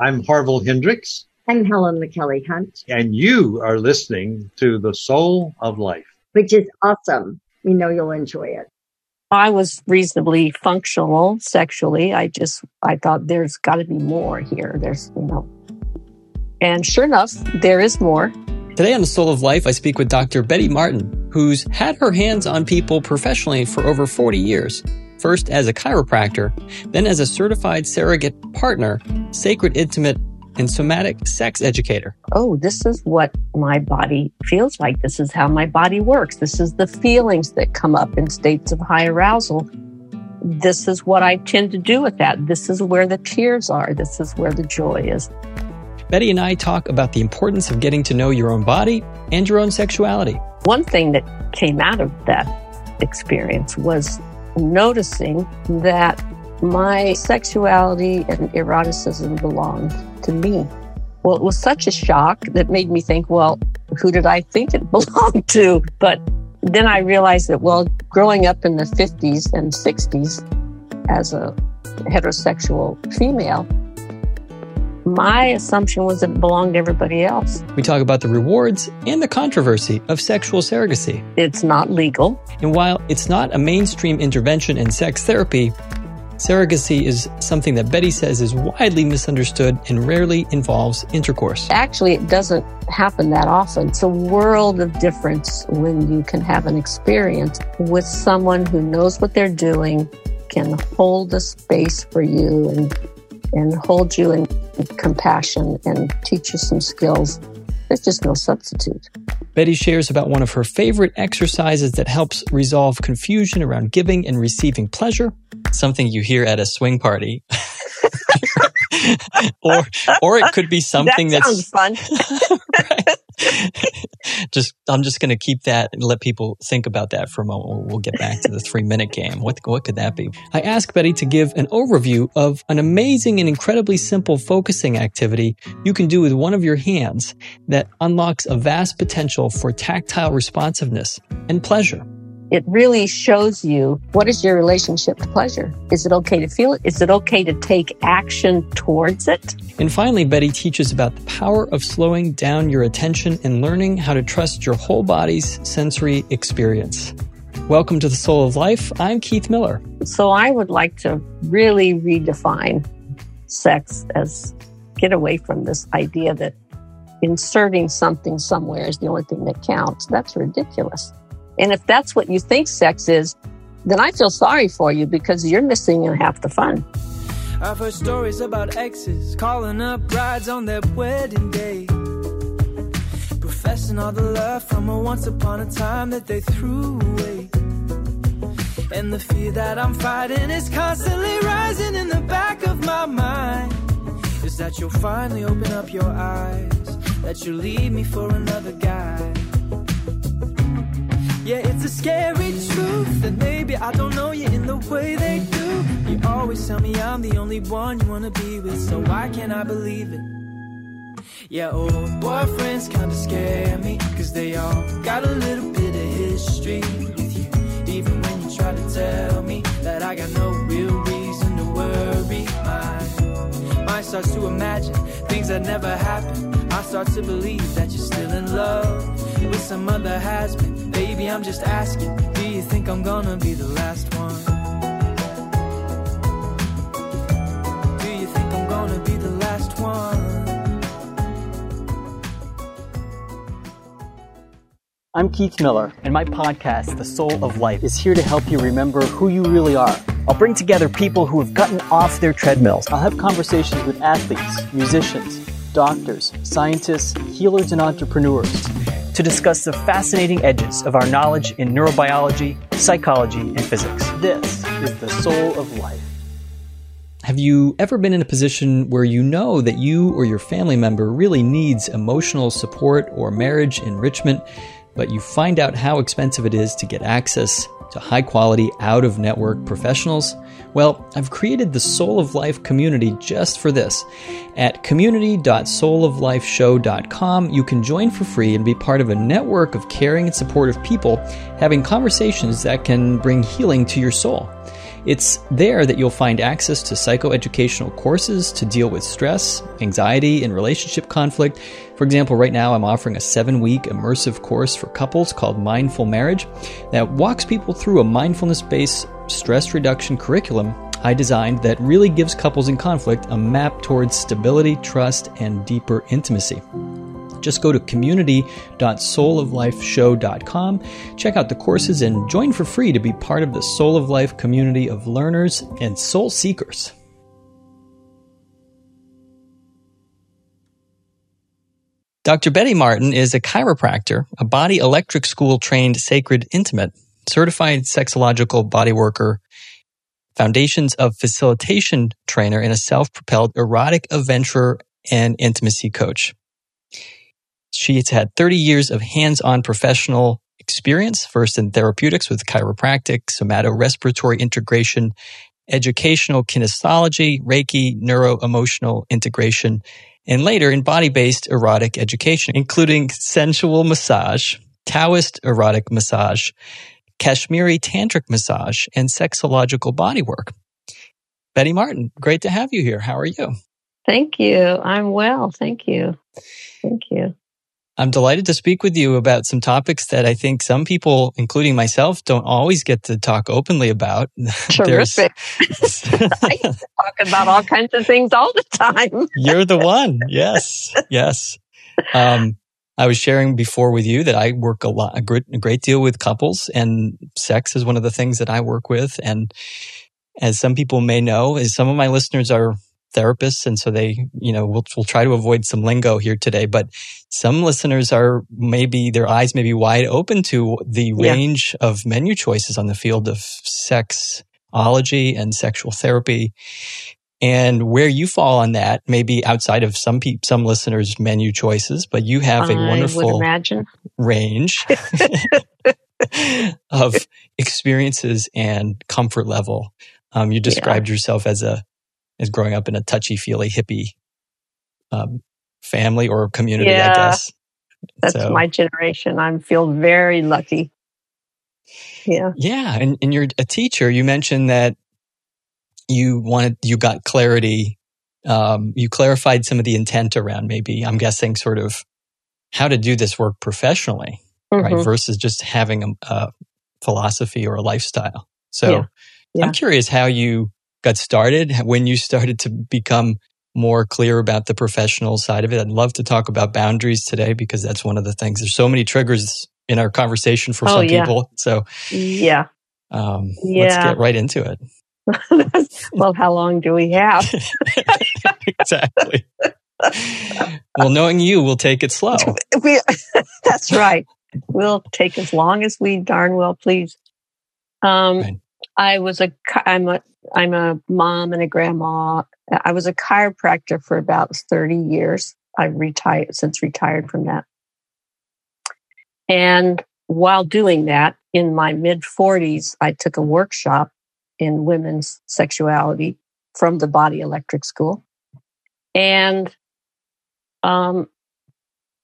I'm Harville Hendrix. I'm Helen LaKelly Hunt. And you are listening to The Soul of Life, which is awesome. We know you'll enjoy it. I was reasonably functional sexually. I just, I thought there's got to be more here. There's, you know. And sure enough, there is more. Today on The Soul of Life, I speak with Dr. Betty Martin, who's had her hands on people professionally for over 40 years. First as a chiropractor, then as a certified surrogate partner, sacred intimate, and somatic sex educator. Oh, this is what my body feels like. This is how my body works. This is the feelings that come up in states of high arousal. This is what I tend to do with that. This is where the tears are. This is where the joy is. Betty and I talk about the importance of getting to know your own body and your own sexuality. One thing that came out of that experience was noticing that my sexuality and eroticism belonged to me. Well, it was such a shock that made me think, well, who did I think it belonged to? But then I realized that, well, growing up in the 50s and 60s as a heterosexual female, my assumption was it belonged to everybody else. We talk about the rewards and the controversy of sexual surrogacy. It's not legal. And while it's not a mainstream intervention in sex therapy, surrogacy is something that Betty says is widely misunderstood and rarely involves intercourse. Actually, it doesn't happen that often. It's a world of difference when you can have an experience with someone who knows what they're doing, can hold a space for you and and hold you in compassion and teach you some skills. There's just no substitute. Betty shares about one of her favorite exercises that helps resolve confusion around giving and receiving pleasure, something you hear at a swing party. or or it could be something that that's fun. just I'm just going to keep that and let people think about that for a moment. We'll get back to the three minute game. What what could that be? I asked Betty to give an overview of an amazing and incredibly simple focusing activity you can do with one of your hands that unlocks a vast potential for tactile responsiveness and pleasure. It really shows you what is your relationship to pleasure? Is it okay to feel it? Is it okay to take action towards it? And finally, Betty teaches about the power of slowing down your attention and learning how to trust your whole body's sensory experience. Welcome to the Soul of Life. I'm Keith Miller. So I would like to really redefine sex as get away from this idea that inserting something somewhere is the only thing that counts. That's ridiculous. And if that's what you think sex is, then I feel sorry for you because you're missing half the fun. I've heard stories about exes calling up brides on their wedding day. Professing all the love from a once upon a time that they threw away. And the fear that I'm fighting is constantly rising in the back of my mind. Is that you'll finally open up your eyes, that you'll leave me for another guy. Yeah, it's a scary truth that maybe I don't know you in the way they do. You always tell me I'm the only one you wanna be with, so why can't I believe it? Yeah, old boyfriends kinda scare me, cause they all got a little bit of history with you. Even when you try to tell me that I got no real reason to worry, my mind starts to imagine things that never happened. I start to believe that you're still in love with some other has been. Baby, I'm just asking, do you think I'm gonna be the last one? Do you think I'm gonna be the last one? I'm Keith Miller, and my podcast, The Soul of Life, is here to help you remember who you really are. I'll bring together people who have gotten off their treadmills. I'll have conversations with athletes, musicians, doctors, scientists, healers, and entrepreneurs to discuss the fascinating edges of our knowledge in neurobiology, psychology, and physics. This is the soul of life. Have you ever been in a position where you know that you or your family member really needs emotional support or marriage enrichment, but you find out how expensive it is to get access to high quality, out of network professionals? Well, I've created the Soul of Life community just for this. At community.souloflifeshow.com, you can join for free and be part of a network of caring and supportive people having conversations that can bring healing to your soul. It's there that you'll find access to psychoeducational courses to deal with stress, anxiety, and relationship conflict. For example, right now I'm offering a seven week immersive course for couples called Mindful Marriage that walks people through a mindfulness based stress reduction curriculum I designed that really gives couples in conflict a map towards stability, trust, and deeper intimacy. Just go to community.souloflifeshow.com, check out the courses, and join for free to be part of the Soul of Life community of learners and soul seekers. Dr. Betty Martin is a chiropractor, a body electric school trained sacred intimate, certified sexological body worker, foundations of facilitation trainer, and a self propelled erotic adventurer and intimacy coach. She's had 30 years of hands on professional experience, first in therapeutics with chiropractic, somato-respiratory integration, educational kinesiology, Reiki, neuro-emotional integration, and later in body-based erotic education, including sensual massage, Taoist erotic massage, Kashmiri tantric massage, and sexological bodywork. Betty Martin, great to have you here. How are you? Thank you. I'm well. Thank you. Thank you. I'm delighted to speak with you about some topics that I think some people, including myself, don't always get to talk openly about. Terrific. I talk about all kinds of things all the time. You're the one. Yes. Yes. Um, I was sharing before with you that I work a lot, a great, a great deal with couples and sex is one of the things that I work with. And as some people may know, is some of my listeners are therapists. And so they, you know, we'll, we'll try to avoid some lingo here today, but some listeners are maybe their eyes may be wide open to the yeah. range of menu choices on the field of sexology and sexual therapy. And where you fall on that, maybe outside of some people, some listeners' menu choices, but you have a I wonderful range of experiences and comfort level. Um, you described yeah. yourself as a is growing up in a touchy feely hippie um, family or community, yeah, I guess. That's so, my generation. I feel very lucky. Yeah. Yeah. And, and you're a teacher. You mentioned that you wanted, you got clarity. Um, you clarified some of the intent around maybe, I'm guessing, sort of how to do this work professionally, mm-hmm. right? Versus just having a, a, philosophy or a lifestyle. So yeah. Yeah. I'm curious how you got started, when you started to become more clear about the professional side of it. I'd love to talk about boundaries today because that's one of the things. There's so many triggers in our conversation for oh, some yeah. people. So yeah. Um, yeah. let's get right into it. well, how long do we have? exactly. well, knowing you, we'll take it slow. We, that's right. We'll take as long as we darn well please. Um, right. I was a, I'm a, I'm a mom and a grandma. I was a chiropractor for about 30 years. I've retired since retired from that. And while doing that, in my mid 40s, I took a workshop in women's sexuality from the Body Electric School. And, um,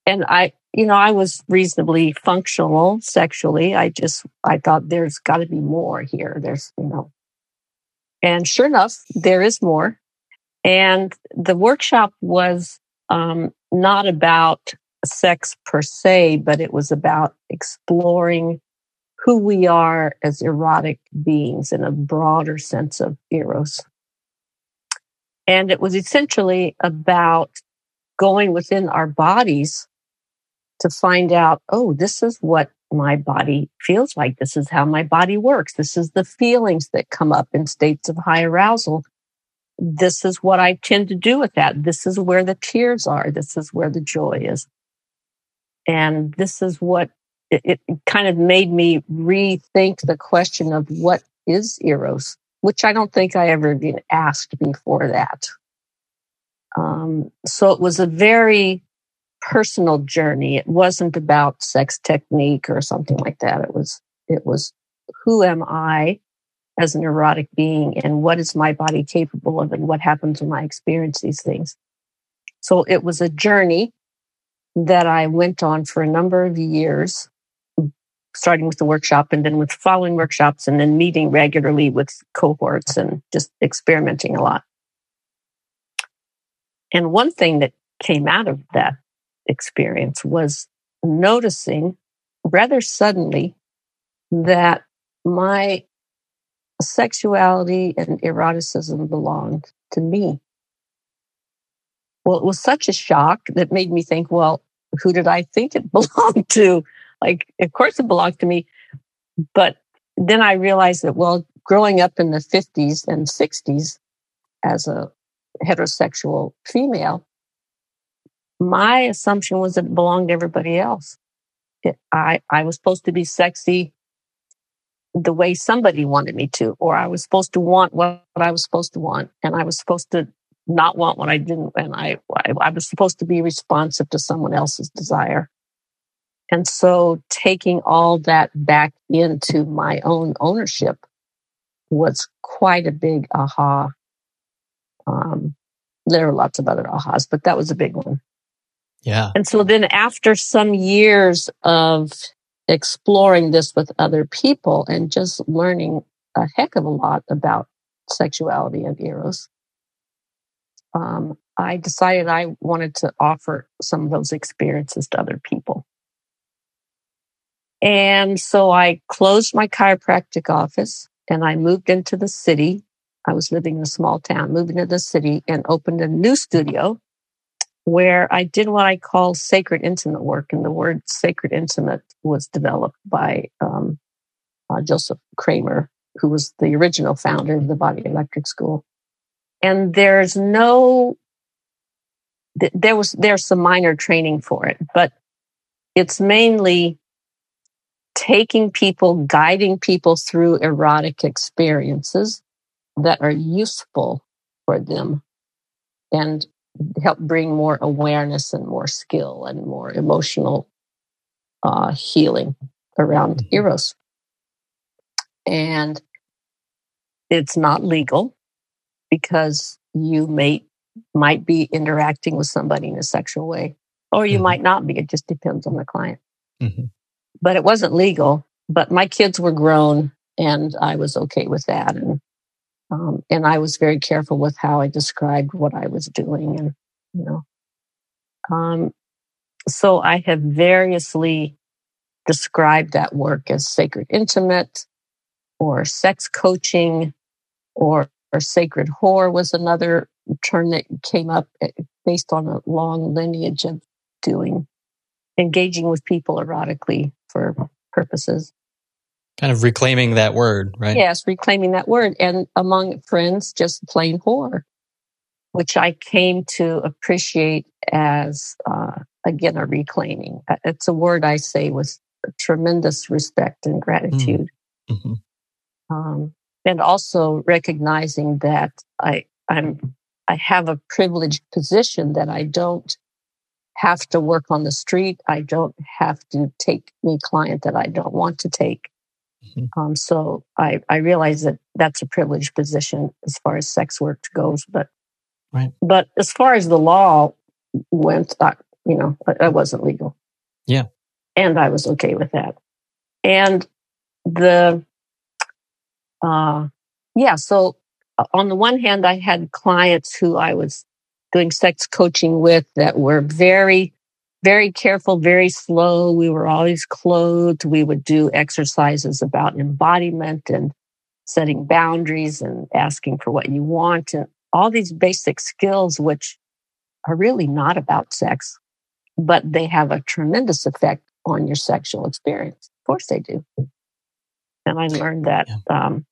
and I, you know, I was reasonably functional sexually. I just, I thought there's got to be more here. There's, you know, and sure enough, there is more. And the workshop was um, not about sex per se, but it was about exploring who we are as erotic beings in a broader sense of eros. And it was essentially about going within our bodies to find out, oh, this is what my body feels like. This is how my body works. This is the feelings that come up in states of high arousal. This is what I tend to do with that. This is where the tears are. This is where the joy is. And this is what it, it kind of made me rethink the question of what is Eros, which I don't think I ever been asked before that. Um, so it was a very personal journey. It wasn't about sex technique or something like that. It was, it was who am I as an erotic being and what is my body capable of and what happens when I experience these things. So it was a journey that I went on for a number of years starting with the workshop and then with following workshops and then meeting regularly with cohorts and just experimenting a lot. And one thing that came out of that experience was noticing rather suddenly that my sexuality and eroticism belonged to me. Well, it was such a shock that made me think, well, who did I think it belonged to? Like, of course it belonged to me. But then I realized that, well, growing up in the 50s and 60s as a heterosexual female, my assumption was that it belonged to everybody else. It, I, I was supposed to be sexy the way somebody wanted me to, or I was supposed to want what I was supposed to want, and I was supposed to not want what I didn't, and I, I, I was supposed to be responsive to someone else's desire. And so taking all that back into my own ownership was quite a big aha. Um, there are lots of other ahas, but that was a big one. Yeah. And so then after some years of exploring this with other people and just learning a heck of a lot about sexuality and eros, um, I decided I wanted to offer some of those experiences to other people. And so I closed my chiropractic office and I moved into the city. I was living in a small town, moved into the city and opened a new studio where I did what I call sacred intimate work. And the word sacred intimate was developed by um, uh, Joseph Kramer, who was the original founder of the Body Electric School. And there's no, there was, there's some minor training for it, but it's mainly taking people, guiding people through erotic experiences that are useful for them and help bring more awareness and more skill and more emotional uh, healing around mm-hmm. eros and it's not legal because you may might be interacting with somebody in a sexual way or you mm-hmm. might not be it just depends on the client mm-hmm. but it wasn't legal but my kids were grown and i was okay with that and um, and I was very careful with how I described what I was doing. And, you know, um, so I have variously described that work as sacred intimate or sex coaching or, or sacred whore was another term that came up eh, based on a long lineage of doing, engaging with people erotically for purposes kind of reclaiming that word, right? Yes, reclaiming that word. And among friends, just plain whore, which I came to appreciate as, uh, again, a reclaiming. Uh, it's a word I say with tremendous respect and gratitude. Mm. Mm-hmm. Um, and also recognizing that I, I'm, I have a privileged position that I don't have to work on the street. I don't have to take any client that I don't want to take. Mm-hmm. Um, so I, I realize that that's a privileged position as far as sex work goes, but right. but as far as the law went, I, you know, it wasn't legal. Yeah, and I was okay with that. And the, uh, yeah. So uh, on the one hand, I had clients who I was doing sex coaching with that were very very careful, very slow. We were always clothed. We would do exercises about embodiment and setting boundaries and asking for what you want and all these basic skills, which are really not about sex, but they have a tremendous effect on your sexual experience. Of course they do. And I learned that um,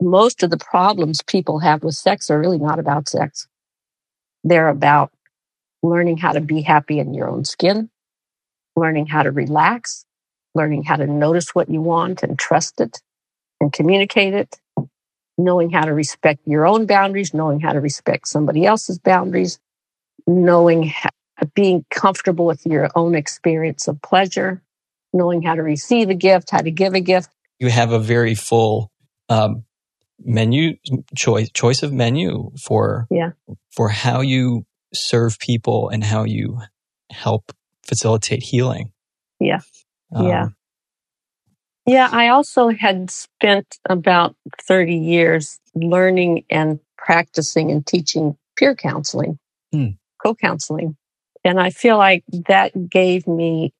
most of the problems people have with sex are really not about sex. They're about learning how to be happy in your own skin, learning how to relax, learning how to notice what you want and trust it and communicate it, knowing how to respect your own boundaries, knowing how to respect somebody else's boundaries, knowing how, being comfortable with your own experience of pleasure, knowing how to receive a gift, how to give a gift. You have a very full um, menu choice choice of menu for yeah. for how you serve people and how you help facilitate healing. Yeah. Um, yeah. Yeah, I also had spent about 30 years learning and practicing and teaching peer counseling, Hmm. co counseling. And I feel like that gave me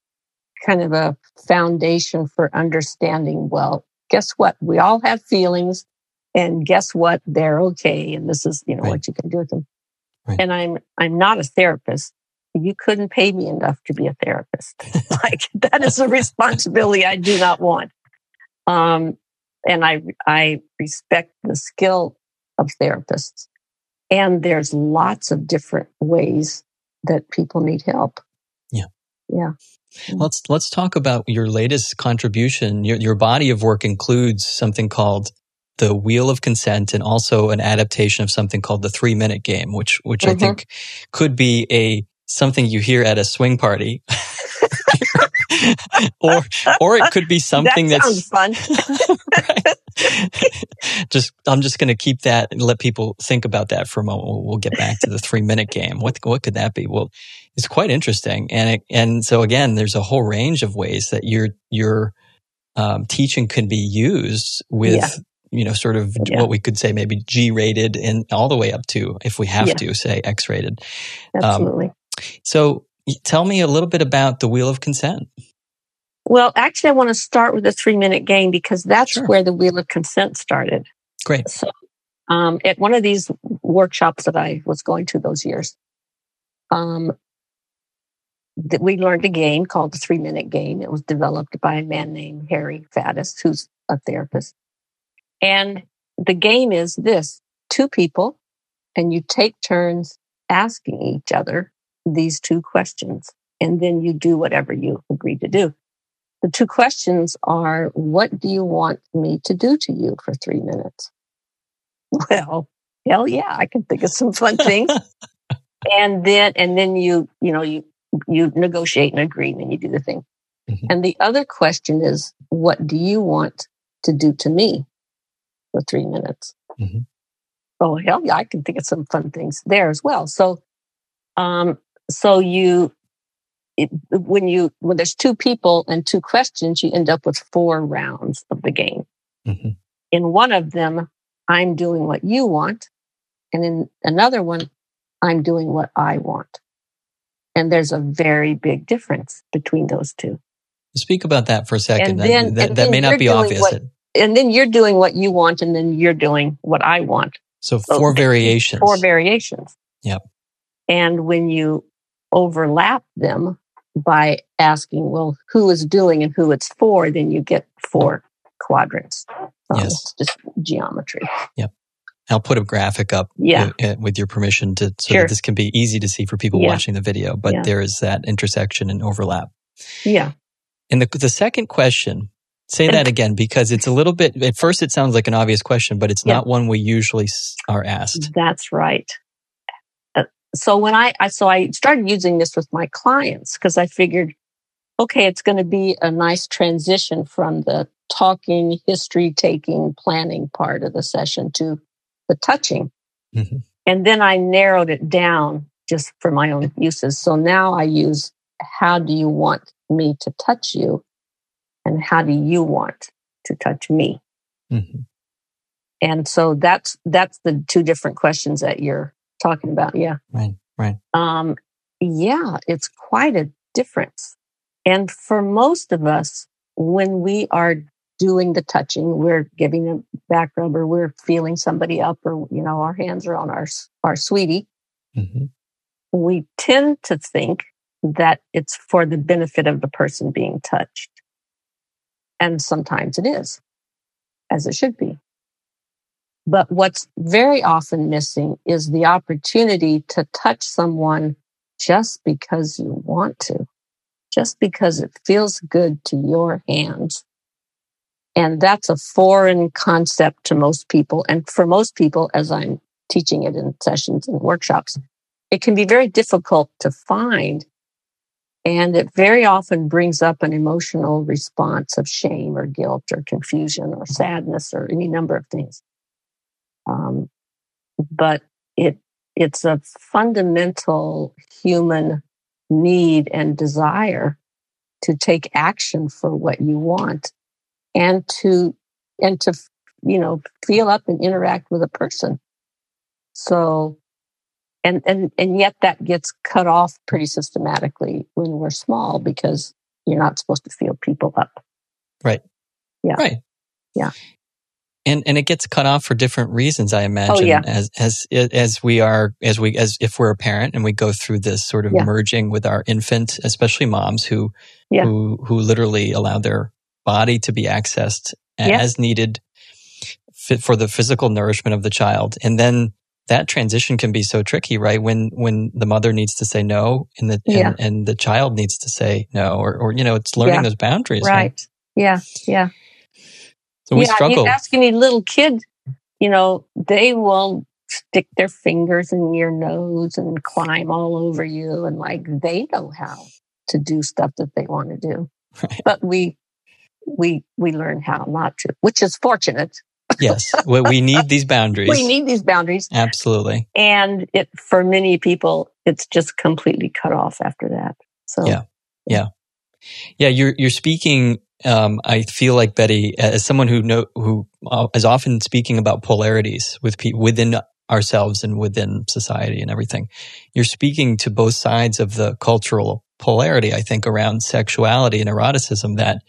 kind of a foundation for understanding well, guess what? We all have feelings, and guess what? They're okay. And this is, you know, Right. what you can do with them. Right. And I'm, I'm not a therapist. You couldn't pay me enough to be a therapist. like that is a responsibility I do not want. Um, and I, I respect the skill of therapists. And there's lots of different ways that people need help. Yeah. Yeah. Let's let's talk about your latest contribution. Your your body of work includes something called the Wheel of Consent and also an adaptation of something called the Three Minute Game, which which I Mhm. think could be a something you hear at a swing party, or or it could be something that that's sounds fun. just I'm just going to keep that and let people think about that for a moment. We'll, we'll get back to the three minute game. What what could that be? Well, it's quite interesting, and it, and so again, there's a whole range of ways that your your um, teaching can be used with. Yeah. You know, sort of Yeah. what we could say maybe G rated and all the way up to, if we have Yeah. to say X rated. Absolutely. So tell me a little bit about the Wheel of Consent. well, actually, I want to start with the three minute game because that's Sure. where the wheel of consent started. Great. So, um, at one of these workshops that I was going to those years, um, that we learned a game called the three minute game. It was developed by a man named Harry Faddis, who's a therapist. And the game is this two people, and you take turns asking each other these two questions, and then you do whatever you agree to do. The two questions are What do you want me to do to you for three minutes? Well, hell yeah, I can think of some fun things. and then, and then you, you know, you, you negotiate and agree and then you do the thing. Mhm. And the other question is, what do you want to do to me for three minutes? Mhm. Oh, hell yeah, I can think of some fun things there as well. So, um, so you, it, when you, when there's two people and two questions, you end up with four rounds of the game. Mhm. In one of them, I'm doing what you want. And in another one, I'm doing what I want. And there's a very big difference between those two. Speak about that for a second. And That- that, that may not be obvious. what- And then you're doing what you want, and then you're doing what I want. so So four there- variations. Four variations. Yep. And when you overlap them by asking, well, who is doing and who it's for, then you get four quadrants. Um, Yes. It's just geometry. Yep. I'll put a graphic up Yeah. uh, uh, with your permission to so Sure. that this can be easy to see for people Yeah. watching the video. But Yeah. there is that intersection and overlap. Yeah. And the the second question, say that again because it's a little bit. At first, it sounds like an obvious question, but it's Yeah. not one we usually are asked. That's right. Uh, So when I, I so I started using this with my clients because I figured, okay, it's going to be a nice transition from the talking, history taking, planning part of the session to the touching. Mhm. And then I narrowed it down just for my own uses. So now I use how do you want me to touch you? And how do you want to touch me? Mhm. And so that's that's the two different questions that you're talking about. Yeah. Right. Right. Um, yeah, it's quite a difference. And for most of us, when we are doing the touching, we're giving a back rub or we're feeling somebody up or, you know, our hands are on our, our sweetie. Mhm. We tend to think that it's for the benefit of the person being touched. And sometimes it is, as it should be. But what's very often missing is the opportunity to touch someone just because you want to, just because it feels good to your hands. And that's a foreign concept to most people. And for most people, as I'm teaching it in sessions and workshops, it can be very difficult to find. And it very often brings up an emotional response of shame or guilt or confusion or sadness or any number of things. Um, but it it's a fundamental human need and desire to take action for what you want and to and to you know feel up and interact with a person so and and and yet that gets cut off pretty systematically when we're small because you're not supposed to feel people up. Right. Yeah. Right. Yeah. And and it gets cut off for different reasons i oh, imagine oh, yeah. as as as we are as we as if we're a parent and we go through this sort of Yeah. merging with our infant especially moms who Yeah. who who literally allow their body to be accessed as needed for the physical nourishment of the child. And then that transition can be so tricky right when when the mother needs to say no and the Yeah. and, and the child needs to say no or or you know it's learning Yeah. those boundaries right yeah yeah so we yeah, struggle You ask any little kid, you know, they will stick their fingers in your nose and climb all over you, and like they know how to do stuff that they want to do. Right. But we we we learn how not to, which is fortunate. Yes we, we need these boundaries We need these boundaries, absolutely and it for many people, it's just completely cut off after that. So Yeah. Yeah, yeah. you're you're speaking. Um, I feel like Betty, as someone who know who uh, is often speaking about polarities with people within ourselves and within society and everything. You're speaking to both sides of the cultural polarity. I think around sexuality and eroticism. That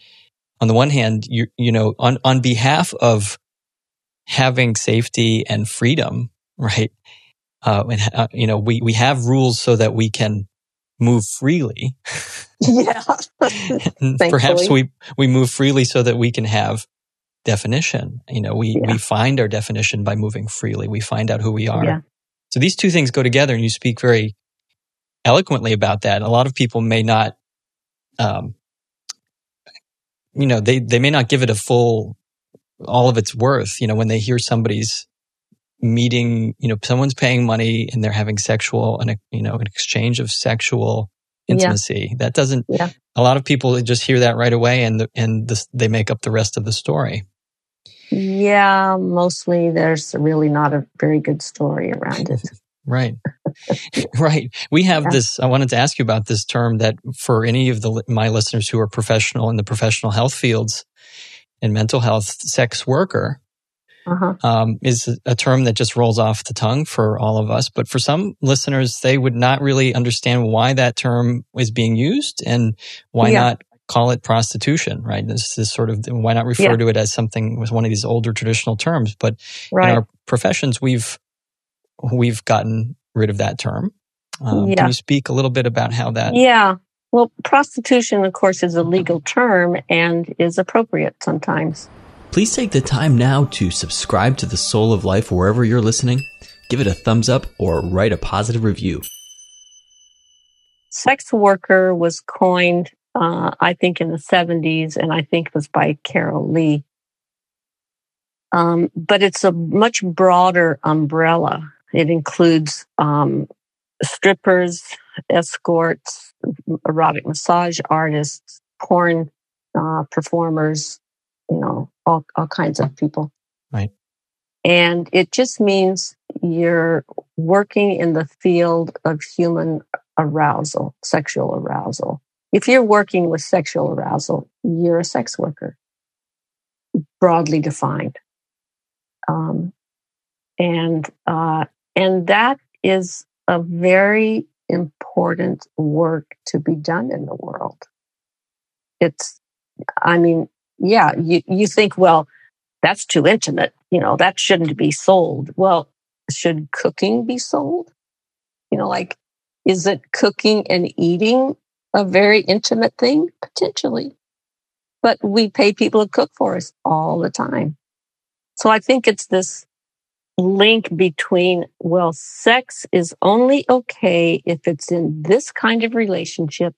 on the one hand, you you know, on on behalf of having safety and freedom, right? Uh, and uh, you know, we we have rules so that we can move freely. yeah, Perhaps we, we move freely so that we can have definition. You know, we, Yeah. we find our definition by moving freely. We find out who we are. Yeah. So these two things go together and you speak very eloquently about that. A lot of people may not, um, you know, they, they may not give it a full, all of its worth, you know, when they hear somebody's meeting, you know, someone's paying money and they're having sexual and, you know, an exchange of sexual Yeah. intimacy. That doesn't, Yeah. a lot of people just hear that right away and, the, and this, they make up the rest of the story. yeah. Mostly, there's really not a very good story around it. Right. right. We have Yeah. this. I wanted to ask you about this term that for any of the my listeners who are professional in the professional health fields and mental health, sex worker Uh-huh. um, is a term that just rolls off the tongue for all of us. But for some listeners, they would not really understand why that term is being used and why Yeah. not call it prostitution. Right. This is sort of why not refer Yeah. to it as something with one of these older traditional terms. But Right. in our professions, we've we've gotten rid of that term. Um, Yeah. Can you speak a little bit about how that? Yeah. Well, prostitution, of course, is a legal term and is appropriate sometimes. Please take the time now to subscribe to The Soul of Life wherever you're listening. Give it a thumbs up or write a positive review. Sex worker was coined, uh, I think, in the 70s, and I think it was by Carol Leigh. Um, but it's a much broader umbrella. It includes um, strippers, escorts, erotic massage artists, porn uh, performers, you know, all, all kinds of people. Right. And it just means you're working in the field of human arousal, sexual arousal. If you're working with sexual arousal, you're a sex worker, broadly defined. Um, and uh, and that is a very important work to be done in the world. It's, I mean, yeah, you you think, well, that's too intimate, you know, that shouldn't be sold. Well, should cooking be sold? You know, like, is it cooking and eating a very intimate thing? Potentially. But we pay people to cook for us all the time. So I think it's this link between, well, sex is only okay if it's in this kind of relationship.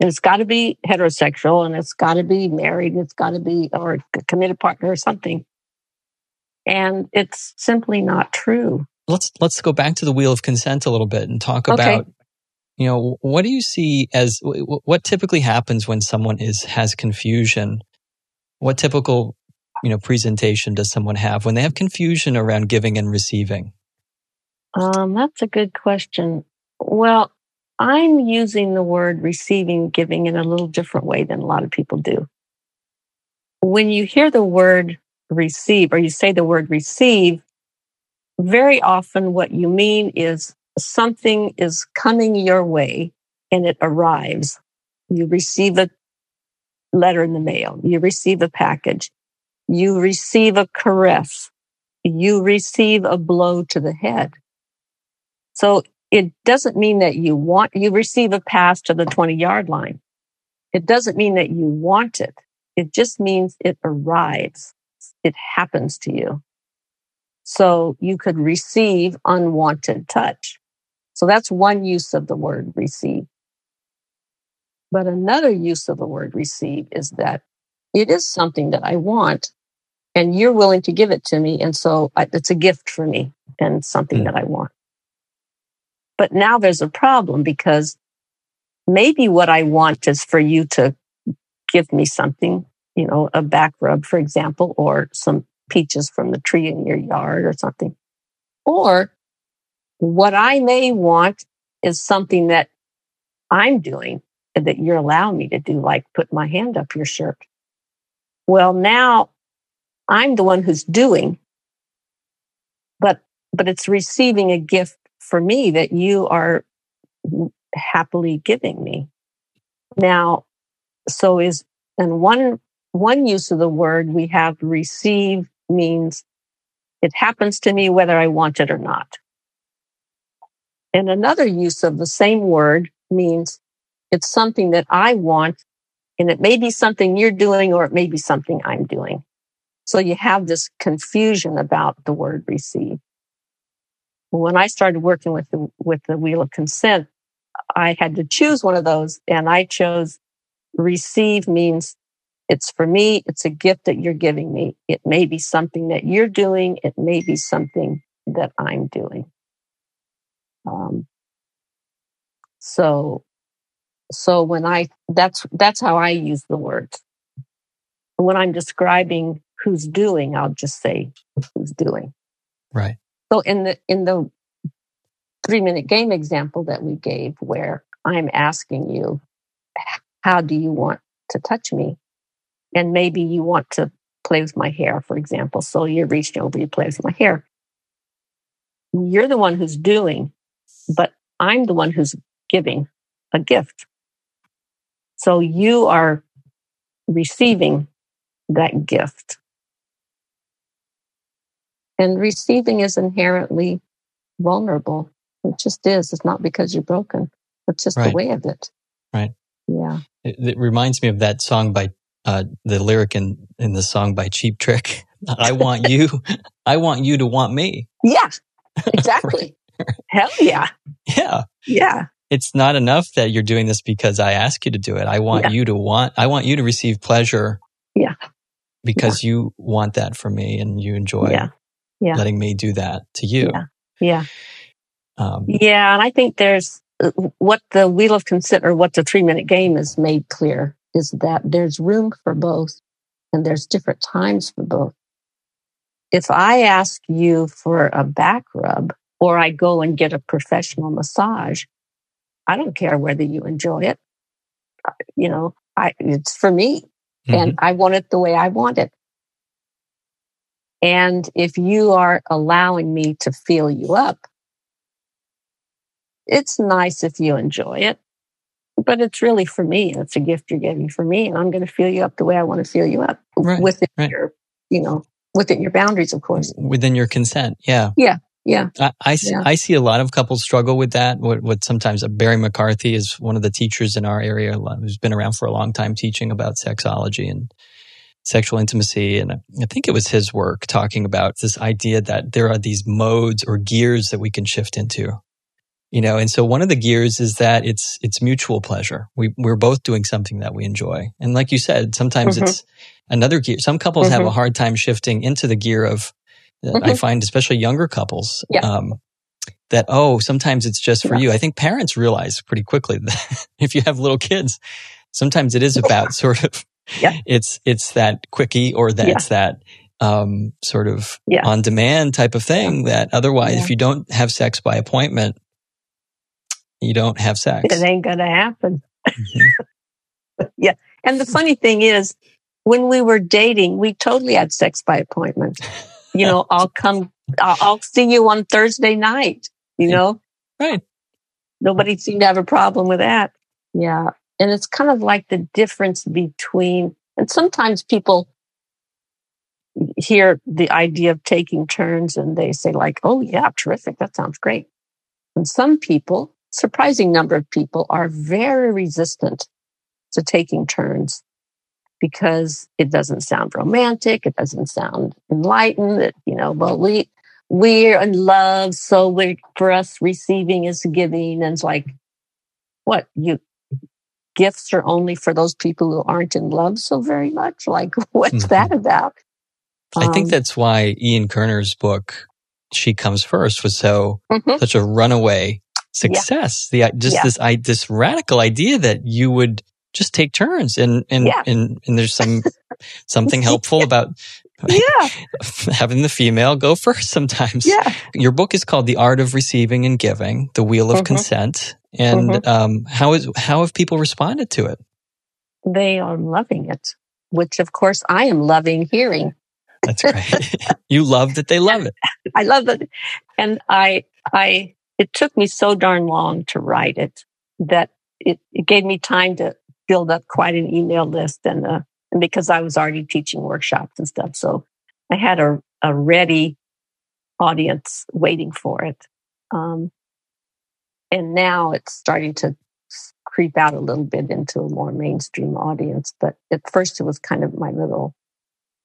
And it's got to be heterosexual and it's got to be married. It's got to be or a committed partner or something. And it's simply not true. Let's let's go back to the wheel of consent a little bit and talk Okay. about. You know, what do you see as wh- wh- what typically happens when someone is has confusion? What typical, you know, presentation does someone have when they have confusion around giving and receiving? Um, that's a good question. Well, I'm using the word receiving, giving in a little different way than a lot of people do. when you hear the word receive or you say the word receive, very often what you mean is something is coming your way and it arrives. You receive a letter in the mail. You receive a package. You receive a caress. You receive a blow to the head. So it doesn't mean that you want, you receive a pass to the 20 yard line. It doesn't mean that you want it. It just means it arrives. It happens to you. So you could receive unwanted touch. So that's one use of the word receive. But another use of the word receive is that it is something that I want and you're willing to give it to me. And so I, it's a gift for me and something mm. that I want. But now there's a problem because maybe what I want is for you to give me something, you know, a back rub, for example, or some peaches from the tree in your yard or something. Or what I may want is something that I'm doing that you're allowing me to do, like put my hand up your shirt. Well, now I'm the one who's doing, but, but it's receiving a gift for me that you are happily giving me. Now, so is, and one, one use of the word we have receive means it happens to me whether I want it or not. And another use of the same word means it's something that I want and it may be something you're doing or it may be something I'm doing. So you have this confusion about the word receive. When I started working with the, with the wheel of consent, I had to choose one of those and I chose receive means it's for me. It's a gift that you're giving me. It may be something that you're doing. It may be something that I'm doing. Um, so so when I, that's, that's how I use the words. When I'm describing who's doing, I'll just say who's doing. Right. So in the, in the three minute game example that we gave where I'm asking you, how do you want to touch me? And maybe you want to play with my hair, for example. So you're reaching over, you play with my hair. You're the one who's doing, but I'm the one who's giving a gift. So you are receiving that gift. And receiving is inherently vulnerable. It just is. It's not because you're broken. It's just right. the way of it. Right. Yeah. It, it reminds me of that song by uh, the lyric in in the song by Cheap Trick. I want you. I want you to want me. Yeah. Exactly. right. Hell yeah. Yeah. Yeah it's not enough that you're doing this because I ask you to do it. I want yeah. you to want, I want you to receive pleasure. Yeah. Because yeah. you want that from me and you enjoy yeah. Yeah. letting me do that to you. Yeah. Yeah. Um, yeah. And I think there's uh, what the wheel of consent or what the three minute game is made clear is that there's room for both and there's different times for both. If I ask you for a back rub or I go and get a professional massage, I don't care whether you enjoy it. You know, I, it's for me mm-hmm. and I want it the way I want it. And if you are allowing me to feel you up, it's nice if you enjoy it, but it's really for me. It's a gift you're giving for me. And I'm going to feel you up the way I want to feel you up right, within right. your, you know, within your boundaries, of course. Within your consent. Yeah. Yeah. Yeah. I, I see, yeah. I see a lot of couples struggle with that. What, what sometimes uh, Barry McCarthy is one of the teachers in our area who's been around for a long time teaching about sexology and sexual intimacy. And I think it was his work talking about this idea that there are these modes or gears that we can shift into. You know, and so one of the gears is that it's, it's mutual pleasure. We, we're both doing something that we enjoy. And like you said, sometimes mm-hmm. it's another gear. Some couples mm-hmm. have a hard time shifting into the gear of, Mm-hmm. I find, especially younger couples, yeah. um, that, oh, sometimes it's just for yeah. you. I think parents realize pretty quickly that if you have little kids, sometimes it is about sort of, yeah. it's, it's that quickie or that's yeah. that, um, sort of on demand type of thing that otherwise, if you don't have sex by appointment, you don't have sex. It ain't going to happen. Mm-hmm. yeah. And the funny thing is, when we were dating, we totally had sex by appointment. You know, I'll come, I'll, I'll see you on Thursday night, you know? Right. Nobody seemed to have a problem with that. Yeah. And it's kind of like the difference between, and sometimes people hear the idea of taking turns and they say like, oh yeah, terrific. That sounds great. And some people, surprising number of people are very resistant to taking turns because it doesn't sound romantic. It doesn't sound enlightened. It, you know, well, we, we're in love. So we for us, receiving is giving. And it's like, what you, gifts are only for those people who aren't in love so very much. Like, what's mm-hmm. that about? I think um, that's why Ian Kerner's book, She Comes First, was so mm-hmm. such a runaway success. Yeah. The just yeah. this I this radical idea that you would just take turns and and yeah. and, and there's some something helpful about yeah. having the female go first sometimes. Yeah. Your book is called The Art of Receiving and Giving, The Wheel of mm-hmm. Consent. And mm-hmm. um, how is how have people responded to it? They are loving it, which of course I am loving hearing. That's great. you love that they love it. I love it. And I, I, it took me so darn long to write it that it, it gave me time to build up quite an email list and, uh, and because I was already teaching workshops and stuff. So I had a, a ready audience waiting for it. Um, and now it's starting to creep out a little bit into a more mainstream audience. But at first it was kind of my little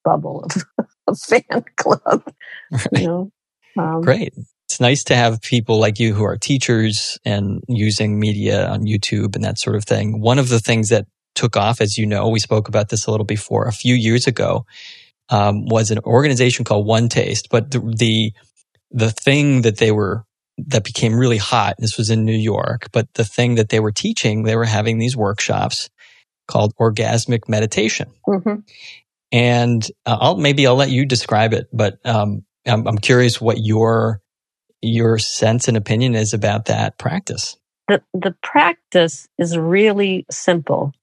bubble of a fan club. Right. You know? Um, Great. It's nice to have people like you who are teachers and using media on YouTube and that sort of thing. One of the things that took off, as you know, we spoke about this a little before, a few years ago, um, was an organization called One Taste. But the, the the thing that they were that became really hot. This was in New York, but the thing that they were teaching, they were having these workshops called orgasmic meditation. Mm-hmm. And uh, I'll maybe I'll let you describe it, but um, I'm, I'm curious what your your sense and opinion is about that practice. The the practice is really simple.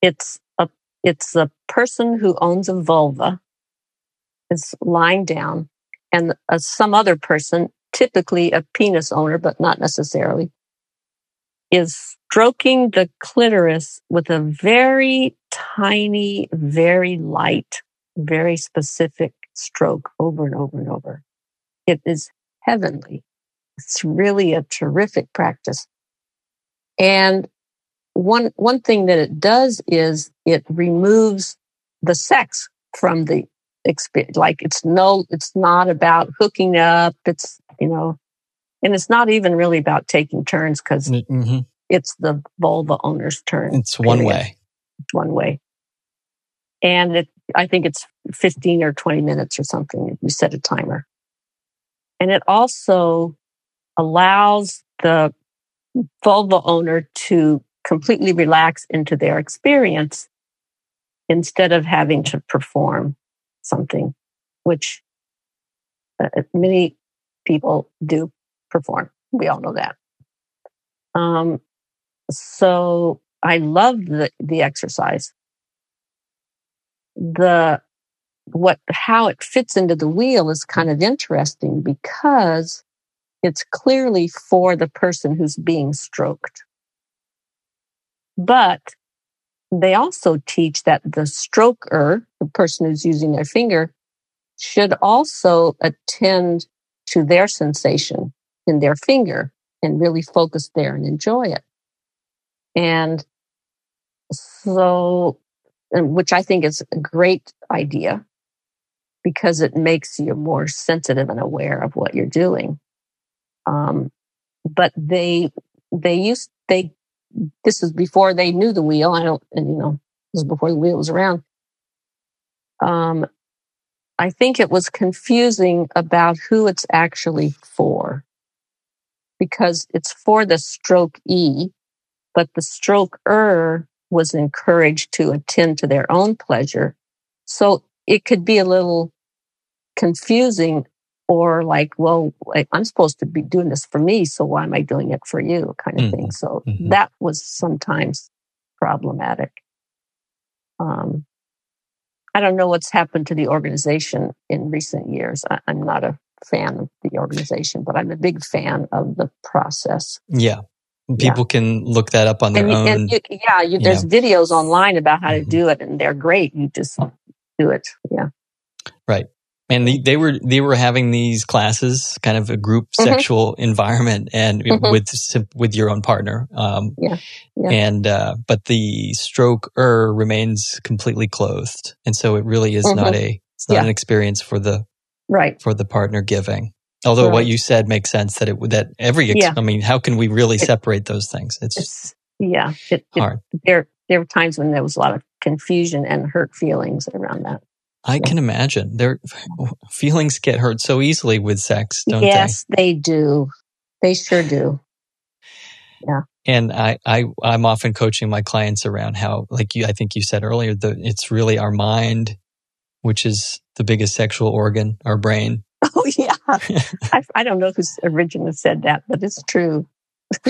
It's a it's a person who owns a vulva is lying down, and uh, some other person, typically a penis owner, but not necessarily, is stroking the clitoris with a very tiny, very light, very specific stroke over and over and over. It is heavenly. It's really a terrific practice. And one, one thing that it does is it removes the sex from the experience. Like it's no, it's not about hooking up. It's, you know, and it's not even really about taking turns because mm-hmm it's the vulva owner's turn. It's one way. It's one way. And it, I think it's 15 or 20 minutes or something. You set a timer. And it also allows the vulva owner to completely relax into their experience instead of having to perform something, which uh, many people do perform. We all know that. Um, so I love the, the exercise. The, what, how it fits into the wheel is kind of interesting because it's clearly for the person who's being stroked. But they also teach that the stroker, the person who's using their finger, should also attend to their sensation in their finger and really focus there and enjoy it. And so, which I think is a great idea because it makes you more sensitive and aware of what you're doing. Um, but they, they used, they, this was before they knew the wheel. I don't, and you know, this was before the wheel was around. Um, I think it was confusing about who it's actually for because it's for the stroke E, but the stroker was encouraged to attend to their own pleasure. So it could be a little confusing or like, well, I'm supposed to be doing this for me. So why am I doing it for you kind of mm-hmm. thing? So mm-hmm. that was sometimes problematic. Um, I don't know what's happened to the organization in recent years. I, I'm not a fan of the organization, but I'm a big fan of the process. Yeah. People can look that up on their And, own. and you, yeah, you, there's videos online about how to Mhm. do it, and they're great. You just do it. Yeah. And the, they were they were having these classes, kind of a group Mhm. sexual environment, and Mhm. with with your own partner. Um, Yeah. Yeah. And uh, but the stroker remains completely clothed, and so it really is not a it's not Mm-hmm. Yeah. an experience for the Right. for the partner giving. Although what you said makes sense that it would that every ex- Yeah. I mean, how can we really It- separate those things? It's It's, yeah. It, it, hard. there, there were times when there was a lot of confusion and hurt feelings around that. I can imagine. Their feelings get hurt so easily with sex, don't yes, they? do. They sure do. they? And I, I, I'm often coaching my clients around how, like you, I think you said earlier, that it's really our mind, which is the biggest sexual organ, our brain. Oh yeah. I, I don't know who's originally said that, but it's true.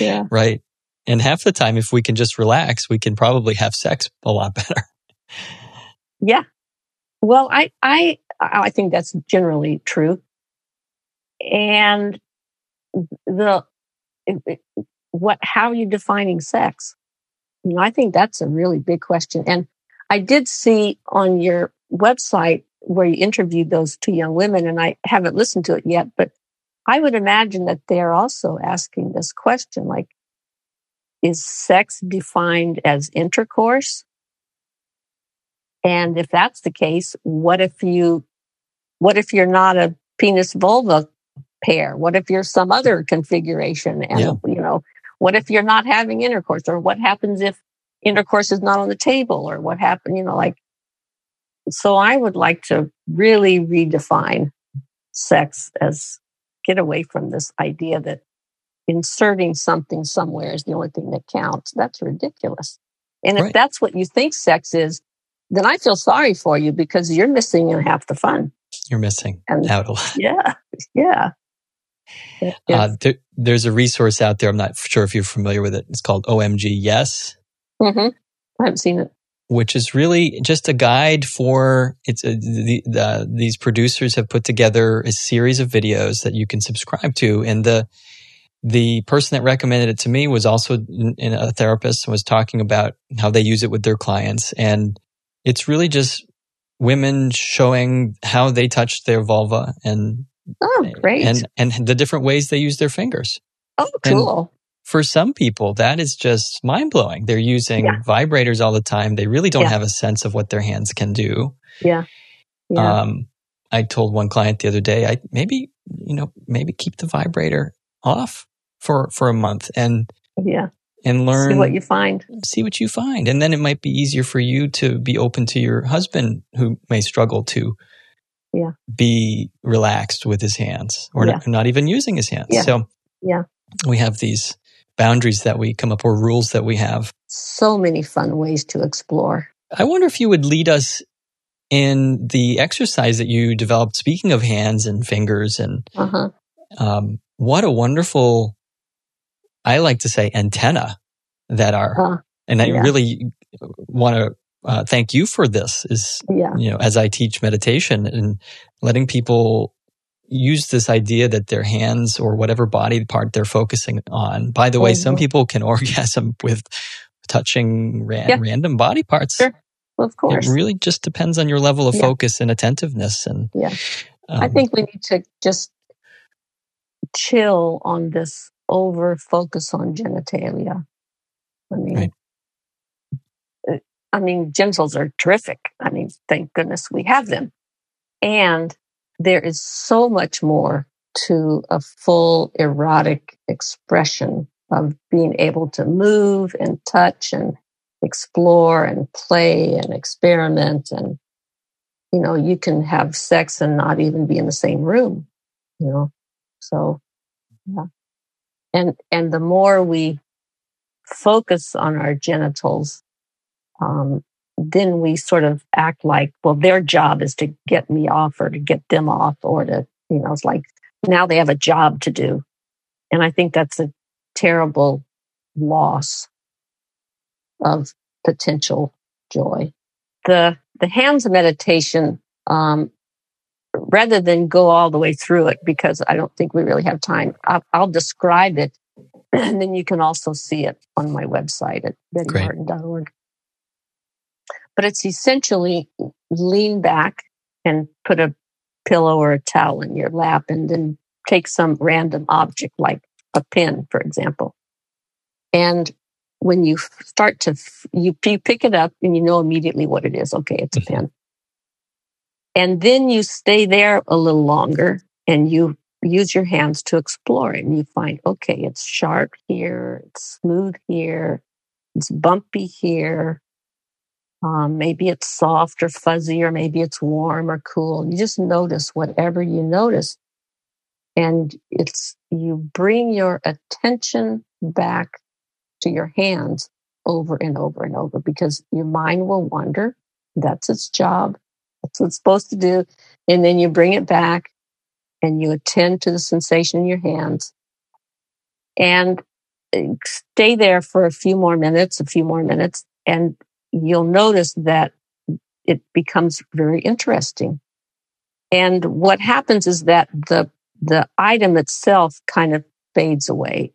Yeah. right. And half the time, if we can just relax, we can probably have sex a lot better. Yeah. Well, I, I, I think that's generally true. And the, what, how are you defining sex? You know, I think that's a really big question. And I did see on your website where you interviewed those two young women, and I haven't listened to it yet, but I would imagine that they're also asking this question like, is sex defined as intercourse? And if that's the case, what if you, what if you're not a penis vulva pair? What if you're some other configuration? And, Yeah. you know, what if you're not having intercourse or what happens if intercourse is not on the table or what happened, you know, like, so I would like to really redefine sex as get away from this idea that inserting something somewhere is the only thing that counts. That's ridiculous. And if Right. that's what you think sex is, then I feel sorry for you because you're missing half the fun. You're missing And- out a lot. Yeah. Yeah. Uh, there, there's a resource out there. I'm not sure if you're familiar with it. It's called OMG Yes. mhm. I haven't seen it. which is really just a guide for it's a, the, the, these producers have put together a series of videos that you can subscribe to and the the person that recommended it to me was also a therapist and was talking about how they use it with their clients and it's really just women showing how they touch their vulva and Oh, great. and and the different ways they use their fingers oh, and- cool. for some people, that is just mind blowing. They're using Yeah. vibrators all the time. They really don't Yeah. have a sense of what their hands can do. yeah. Yeah. Um, I told one client the other day, I maybe, you know, maybe keep the vibrator off for, for a month and, yeah. And learn, See what you find. see what you find. And then it might be easier for you to be open to your husband who may struggle to Yeah. be relaxed with his hands or Yeah. not, not even using his hands. Yeah. So Yeah. we have these boundaries that we come up or rules that we have. So many fun ways to explore. I wonder if you would lead us in the exercise that you developed. Speaking of hands and fingers, and Uh huh. um, what a wonderful, I like to say, antenna that are. Uh, and I yeah. really want to uh, thank you for this. Is yeah. you know, as I teach meditation and letting people use this idea that their hands or whatever body part they're focusing on. By the way, some Mhm. people can orgasm with touching ran- Yeah. random body parts. Sure. Of course. It really just depends on your level of Yeah. focus and attentiveness. And Yeah. um, I think we need to just chill on this over focus on genitalia. I mean, Right. uh, I mean, genitals are terrific. I mean, thank goodness we have them. And there is so much more to a full erotic expression of being able to move and touch and explore and play and experiment and you know you can have sex and not even be in the same room you know so yeah and and the more we focus on our genitals um then we sort of act like well their job is to get me off or to get them off or to you know it's like now they have a job to do. And i think that's a terrible loss of potential joy. The the hands of meditation, um, rather than go all the way through it, because I don't think we really have time, I'll, I'll describe it, and then you can also see it on my website at bettymartin.org. But it's essentially lean back and put a pillow or a towel in your lap, and then take some random object like a pen, for example, and when you start to you, you pick it up and you know immediately what it is. Okay it's a mm-hmm. And then you stay there a little longer and you use your hands to explore and you find okay it's sharp here it's smooth here it's bumpy here um, maybe it's soft or fuzzy or maybe it's warm or cool you just notice whatever you notice and it's you bring your attention back to your hands over and over and over because your mind will wander. That's its job. That's what it's supposed to do. And then you bring it back and you attend to the sensation in your hands and uh, stay there for a few more minutes, a few more minutes, and you'll notice that it becomes very interesting. And what happens is that the, the item itself kind of fades away.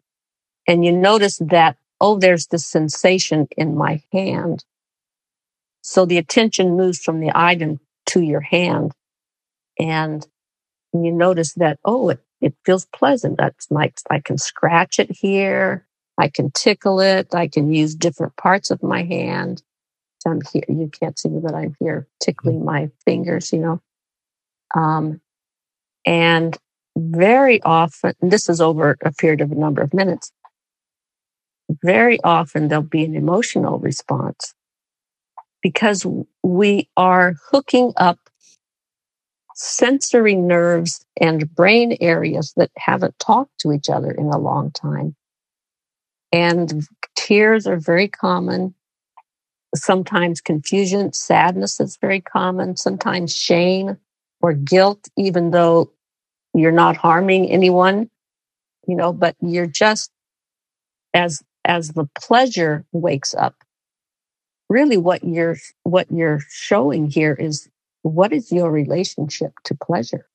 And you notice that oh, there's this sensation in my hand. So the attention moves from the item to your hand. And you notice that, oh, it, it feels pleasant. That's like, I can scratch it here. I can tickle it. I can use different parts of my hand. I'm here. You can't see me, but I'm here tickling my fingers, you know. Um, and very often, this is over a period of a number of minutes, very often there'll be an emotional response because we are hooking up sensory nerves and brain areas that haven't talked to each other in a long time. And tears are very common. Sometimes confusion, sadness is very common. Sometimes shame or guilt, even though you're not harming anyone, you know, but you're just as as the pleasure wakes up, really what you're, what you're showing here is what is your relationship to pleasure?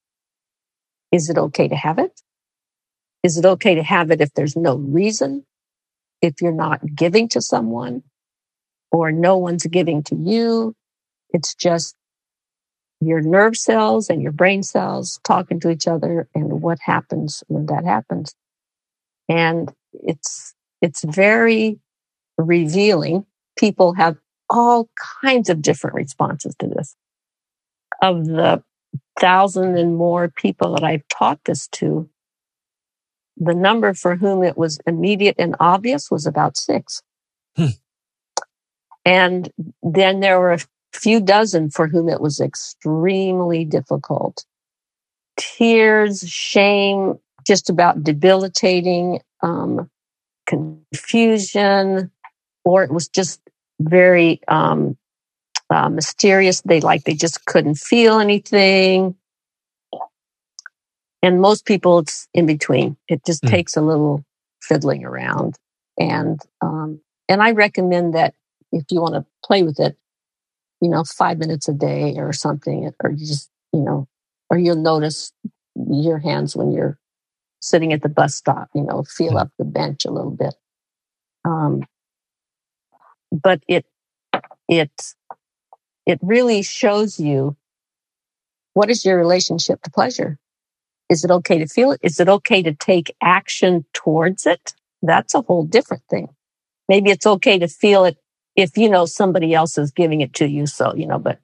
Is it okay to have it? Is it okay to have it if there's no reason? If you're not giving to someone or no one's giving to you? It's just your nerve cells and your brain cells talking to each other and what happens when that happens. And it's it's very revealing. People have all kinds of different responses to this. Of the thousand and more people that I've taught this to, the number for whom it was immediate and obvious was about six. Hmm. And then there were a few dozen for whom it was extremely difficult. Tears, shame, just about debilitating, um, confusion, or it was just very um, uh, mysterious. They like they just couldn't feel anything. And most people, it's in between. It just mm. takes a little fiddling around, and um, and I recommend that if you want to play with it, you know, five minutes a day or something, or you just you know, or you'll notice your hands when you're sitting at the bus stop, you know, feel hmm. up the bench a little bit. Um, but it, it, it really shows you what is your relationship to pleasure? Is it okay to feel it? Is it okay to take action towards it? That's a whole different thing. Maybe it's okay to feel it if you know somebody else is giving it to you. So, you know, but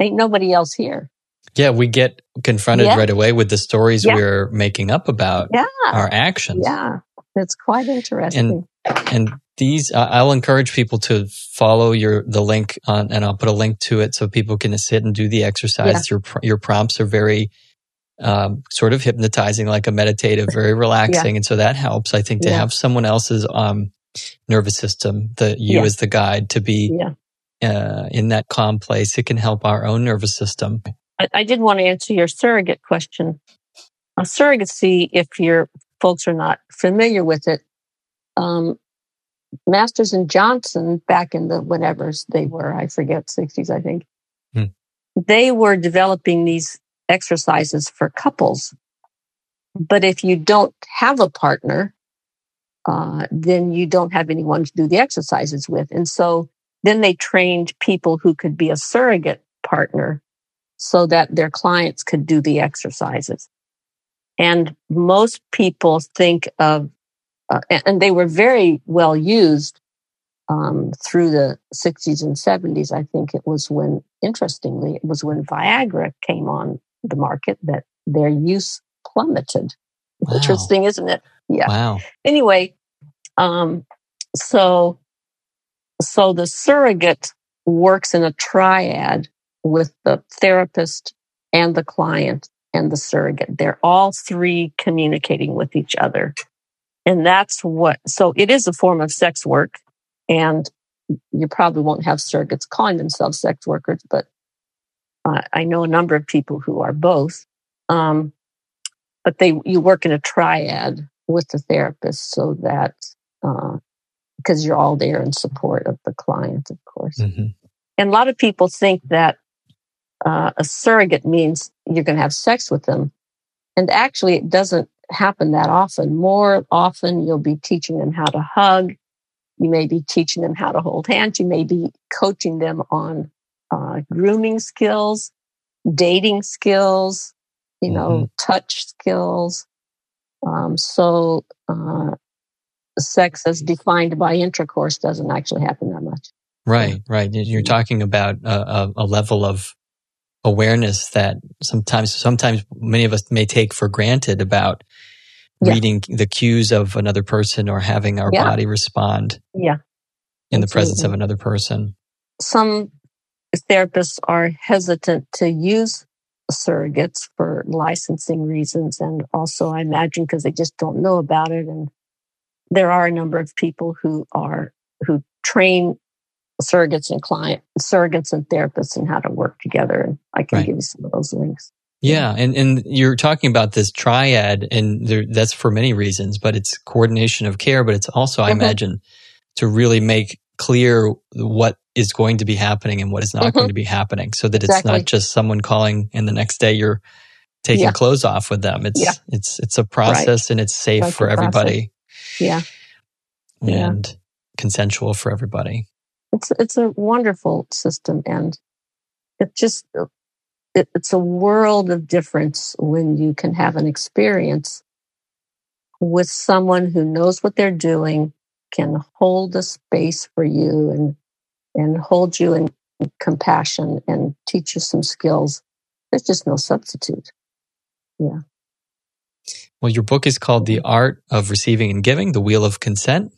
ain't nobody else here. Yeah, we get confronted yeah. right away with the stories yeah. we're making up about yeah. our actions. Yeah, it's quite interesting. And, and these, I'll encourage people to follow your the link on, and I'll put a link to it so people can sit and do the exercise. Your your prompts are very um, sort of hypnotizing, like a meditative, very relaxing, and so that helps. I think to have someone else's um, nervous system, the you as the guide, to be uh, in that calm place, it can help our own nervous system. I, I did want to answer your surrogate question. A surrogacy, if your folks are not familiar with it, um, Masters and Johnson back in the whenevers they were, I forget, 60s, I think. Hmm. They were developing these exercises for couples. But if you don't have a partner, uh, then you don't have anyone to do the exercises with. And so then they trained people who could be a surrogate partner so that their clients could do the exercises. And most people think of, uh, and they were very well used um, through the 60s and 70s. I think it was when, interestingly, it was when Viagra came on the market that their use plummeted. Wow. Interesting, isn't it? Yeah. Wow. Anyway, um, so so the surrogate works in a triad with the therapist and the client and the surrogate. They're all three communicating with each other. And that's what, so it is a form of sex work. And you probably won't have surrogates calling themselves sex workers, but uh, I know a number of people who are both. Um, but they, you work in a triad with the therapist so that, uh, because you're all there in support of the client, of course. hmm And a lot of people think that uh, a surrogate means you're going to have sex with them. And actually, it doesn't happen that often. More often, you'll be teaching them how to hug. You may be teaching them how to hold hands. You may be coaching them on uh, grooming skills, dating skills, you know, touch skills. Um, so, uh, sex as defined by intercourse doesn't actually happen that much. Right, right. You're talking about a, a level of awareness that sometimes, sometimes many of us may take for granted about Yeah. reading the cues of another person or having our Yeah. body respond Yeah. in the presence of another person. some therapists are hesitant to use surrogates for licensing reasons and also i imagine because they just don't know about it and there are a number of people who are who train surrogates and client surrogates and therapists and how to work together and i can Right. give you some of those links Yeah, and and you're talking about this triad, and there, that's for many reasons, but it's coordination of care, but it's also, I Mhm. imagine, to really make clear what is going to be happening and what is not Mhm. going to be happening, so that it's not just someone calling and the next day you're taking Yeah. clothes off with them. It's Yeah. it's it's a process and it's safe Like for a process. everybody yeah Yeah. and consensual for everybody. It's it's a wonderful system and it just uh, it, it's a world of difference when you can have an experience with someone who knows what they're doing can hold a space for you and and hold you in compassion and teach you some skills. There's just no substitute Well, your book is called The Art of Receiving and Giving: The Wheel of Consent.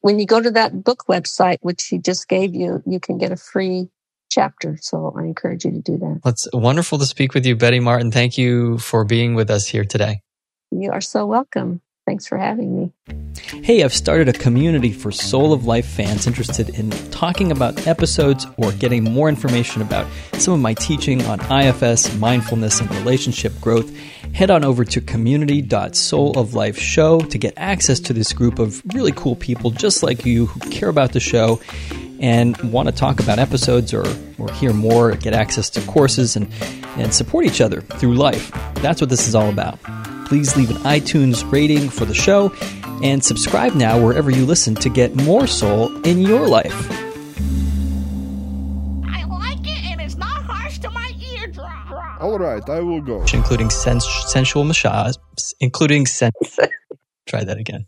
When you go to that book website which he just gave you you can get a free chapter so i encourage you to do that It's wonderful to speak with you, Betty Martin. Thank you for being with us here today. you are so welcome thanks for having me Hey, I've started a community for Soul of Life fans interested in talking about episodes or getting more information about some of my teaching on IFS, mindfulness, and relationship growth. Head on over to community.souloflifeshow to get access to this group of really cool people just like you who care about the show and want to talk about episodes or, or hear more, get access to courses, and, and support each other through life. That's what this is all about. Please leave an iTunes rating for the show and subscribe now wherever you listen to get more soul in your life. I like it and it's not harsh to my eardrum. All right, I will go. including sens- sensual massage, including sen- try that again.